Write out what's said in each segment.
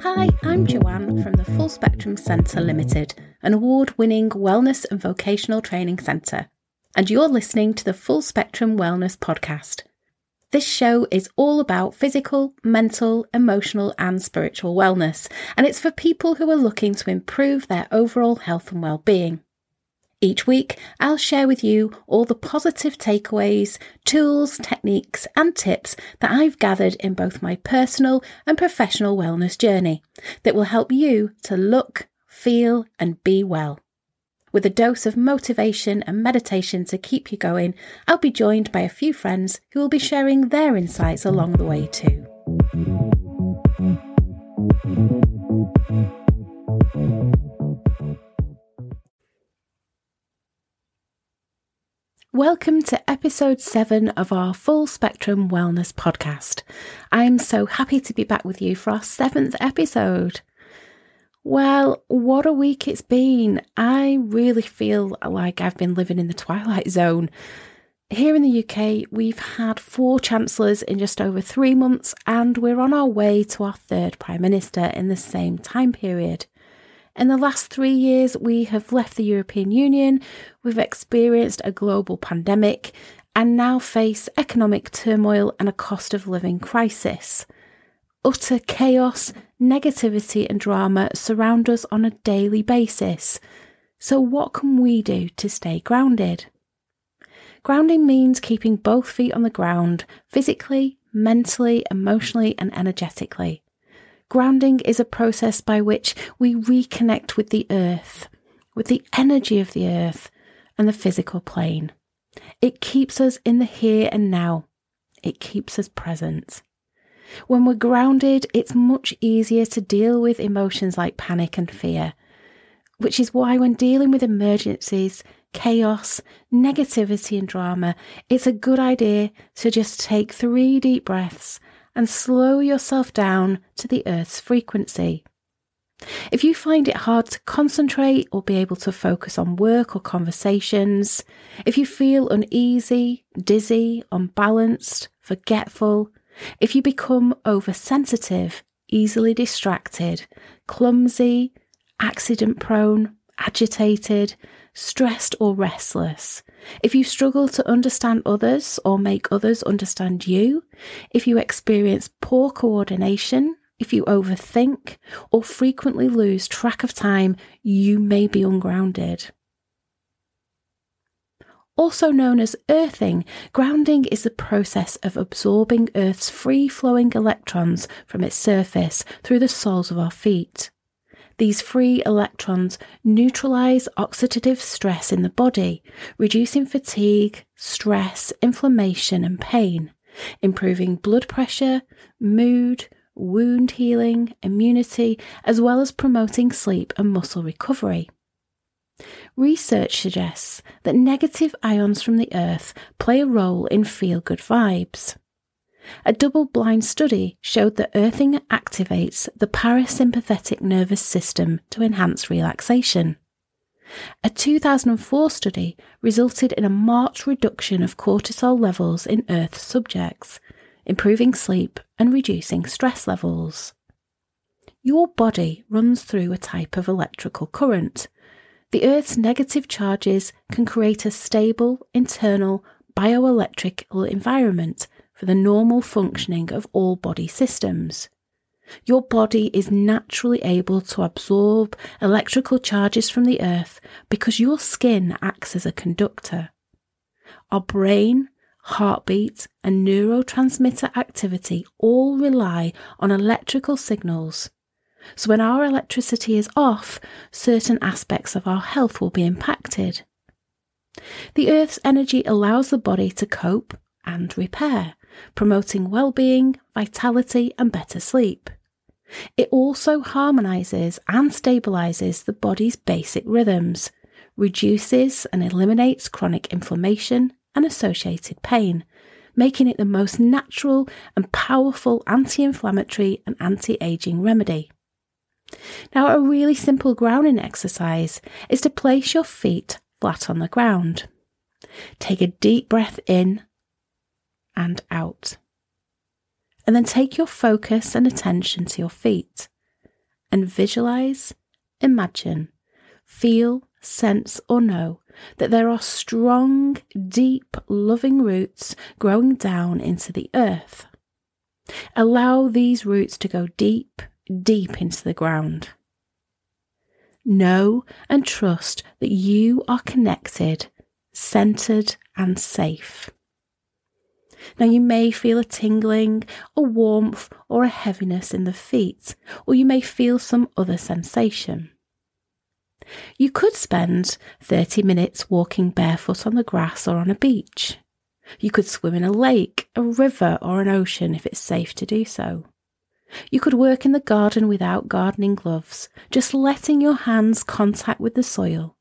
Hi, I'm Joanne from the Full Spectrum Centre Limited, an award winning wellness and vocational training centre, and you're listening to the Full Spectrum Wellness Podcast. This show is all about physical, mental, emotional, and spiritual wellness, and it's for people who are looking to improve their overall health and well-being. Each week, I'll share with you all the positive takeaways, tools, techniques, and tips that I've gathered in both my personal and professional wellness journey that will help you to look, feel, and be well. With a dose of motivation and meditation to keep you going, I'll be joined by a few friends who will be sharing their insights along the way too. Welcome to episode 7 of our Full Spectrum Wellness podcast. I'm so happy to be back with you for our seventh episode. Well, what a week it's been. I really feel like I've been living in the twilight zone. Here in the UK, we've had four chancellors in just over three months, and we're on our way to our third Prime Minister in the same time period. In the last three years, we have left the European Union, we've experienced a global pandemic, and now face economic turmoil and a cost of living crisis. Utter chaos, negativity, and drama surround us on a daily basis. So, what can we do to stay grounded? Grounding means keeping both feet on the ground, physically, mentally, emotionally, and energetically. Grounding is a process by which we reconnect with the earth, with the energy of the earth and the physical plane. It keeps us in the here and now. It keeps us present. When we're grounded, it's much easier to deal with emotions like panic and fear, which is why when dealing with emergencies, chaos, negativity, and drama, it's a good idea to just take three deep breaths and slow yourself down to the Earth's frequency. If you find it hard to concentrate or be able to focus on work or conversations, if you feel uneasy, dizzy, unbalanced, forgetful, if you become oversensitive, easily distracted, clumsy, accident prone, agitated, stressed, or restless, if you struggle to understand others or make others understand you, if you experience poor coordination, if you overthink or frequently lose track of time, you may be ungrounded. Also known as earthing, grounding is the process of absorbing Earth's free flowing electrons from its surface through the soles of our feet. These free electrons neutralize oxidative stress in the body, reducing fatigue, stress, inflammation, and pain, improving blood pressure, mood, wound healing, immunity, as well as promoting sleep and muscle recovery. Research suggests that negative ions from the earth play a role in feel good vibes. A double blind study showed that earthing activates the parasympathetic nervous system to enhance relaxation. A 2004 study resulted in a marked reduction of cortisol levels in Earth subjects, improving sleep and reducing stress levels. Your body runs through a type of electrical current. The Earth's negative charges can create a stable internal bioelectrical environment for the normal functioning of all body systems. Your body is naturally able to absorb electrical charges from the earth because your skin acts as a conductor. Our brain, heartbeat, and neurotransmitter activity all rely on electrical signals. So, when our electricity is off, certain aspects of our health will be impacted. The Earth's energy allows the body to cope and repair, promoting well-being, vitality and better sleep. It also harmonizes and stabilizes the body's basic rhythms, reduces and eliminates chronic inflammation and associated pain, making it the most natural and powerful anti inflammatory and anti aging remedy. Now, a really simple grounding exercise is to place your feet flat on the ground. Take a deep breath in and out. And then take your focus and attention to your feet and visualize, imagine, feel, sense, or know that there are strong, deep, loving roots growing down into the earth. Allow these roots to go deep, deep into the ground. Know and trust that you are connected, centered, and safe. Now, you may feel a tingling, a warmth, or a heaviness in the feet, or you may feel some other sensation. You could spend 30 minutes walking barefoot on the grass or on a beach. You could swim in a lake, a river, or an ocean if it's safe to do so. You could work in the garden without gardening gloves, just letting your hands contact with the soil.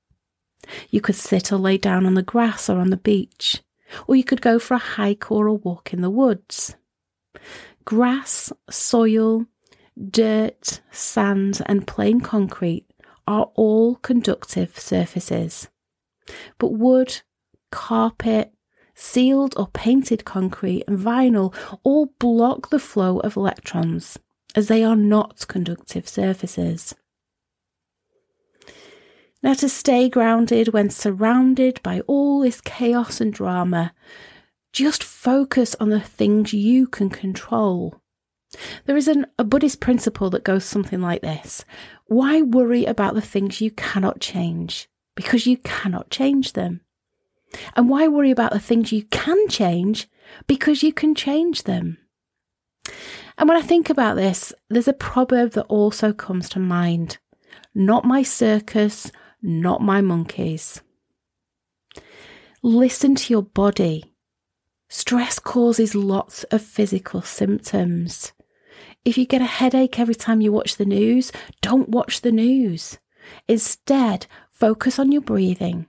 You could sit or lay down on the grass or on the beach, or you could go for a hike or a walk in the woods. Grass, soil, dirt, sand, and plain concrete are all conductive surfaces. But wood, carpet, sealed or painted concrete, and vinyl all block the flow of electrons as they are not conductive surfaces. Now, to stay grounded when surrounded by all this chaos and drama, just focus on the things you can control. There is an, a Buddhist principle that goes something like this Why worry about the things you cannot change? Because you cannot change them. And why worry about the things you can change? Because you can change them. And when I think about this, there's a proverb that also comes to mind Not my circus, not my monkeys. Listen to your body. Stress causes lots of physical symptoms. If you get a headache every time you watch the news, don't watch the news. Instead, focus on your breathing.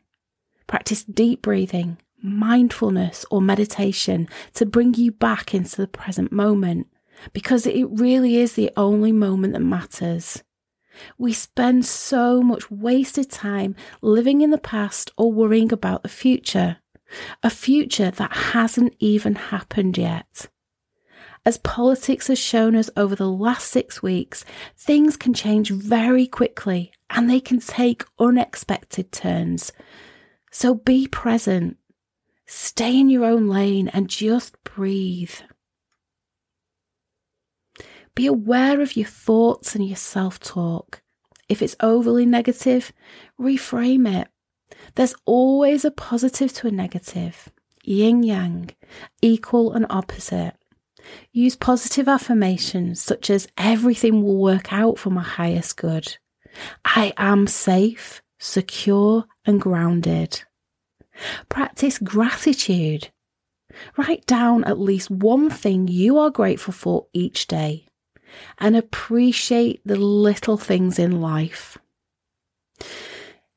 Practice deep breathing, mindfulness, or meditation to bring you back into the present moment because it really is the only moment that matters. We spend so much wasted time living in the past or worrying about the future, a future that hasn't even happened yet. As politics has shown us over the last six weeks, things can change very quickly and they can take unexpected turns. So be present, stay in your own lane, and just breathe. Be aware of your thoughts and your self talk. If it's overly negative, reframe it. There's always a positive to a negative, yin yang, equal and opposite. Use positive affirmations such as everything will work out for my highest good. I am safe, secure, and grounded. Practice gratitude. Write down at least one thing you are grateful for each day and appreciate the little things in life.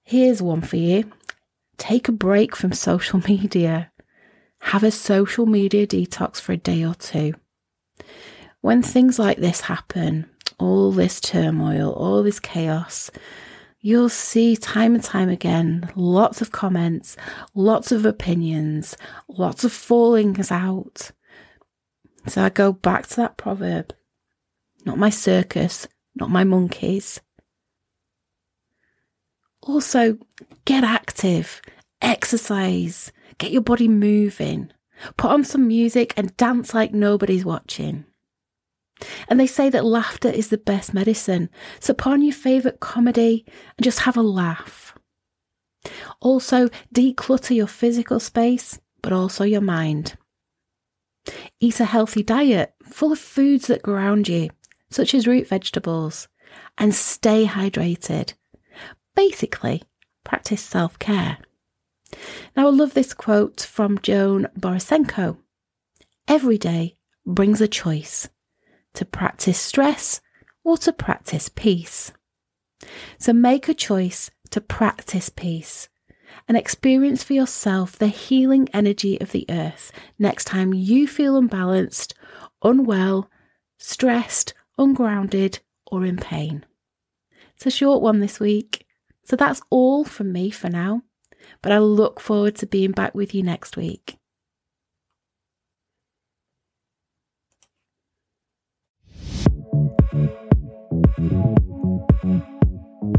Here's one for you take a break from social media. Have a social media detox for a day or two. When things like this happen, all this turmoil, all this chaos, you'll see time and time again lots of comments, lots of opinions, lots of fallings out. So I go back to that proverb not my circus, not my monkeys. Also, get active, exercise, get your body moving, put on some music and dance like nobody's watching. And they say that laughter is the best medicine, so put on your favourite comedy and just have a laugh. Also, declutter your physical space, but also your mind. Eat a healthy diet full of foods that ground you such as root vegetables, and stay hydrated. Basically, practice self care. Now, I love this quote from Joan Borysenko Every day brings a choice to practice stress or to practice peace. So make a choice to practice peace and experience for yourself the healing energy of the earth next time you feel unbalanced, unwell, stressed, ungrounded, or in pain. It's a short one this week, so that's all from me for now, but I look forward to being back with you next week.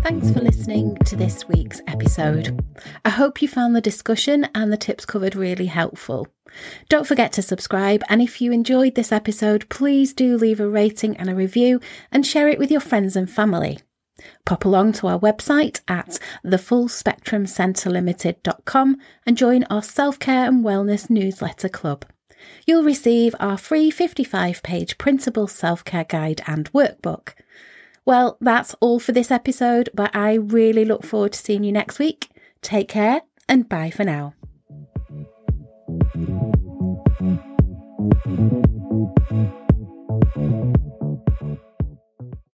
Thanks for listening to this week's episode. I hope you found the discussion and the tips covered really helpful. Don't forget to subscribe, and if you enjoyed this episode, please do leave a rating and a review and share it with your friends and family. Pop along to our website at thefullspectrumcentrelimited.com and join our self care and wellness newsletter club. You'll receive our free 55 page printable self care guide and workbook. Well, that's all for this episode, but I really look forward to seeing you next week. Take care and bye for now.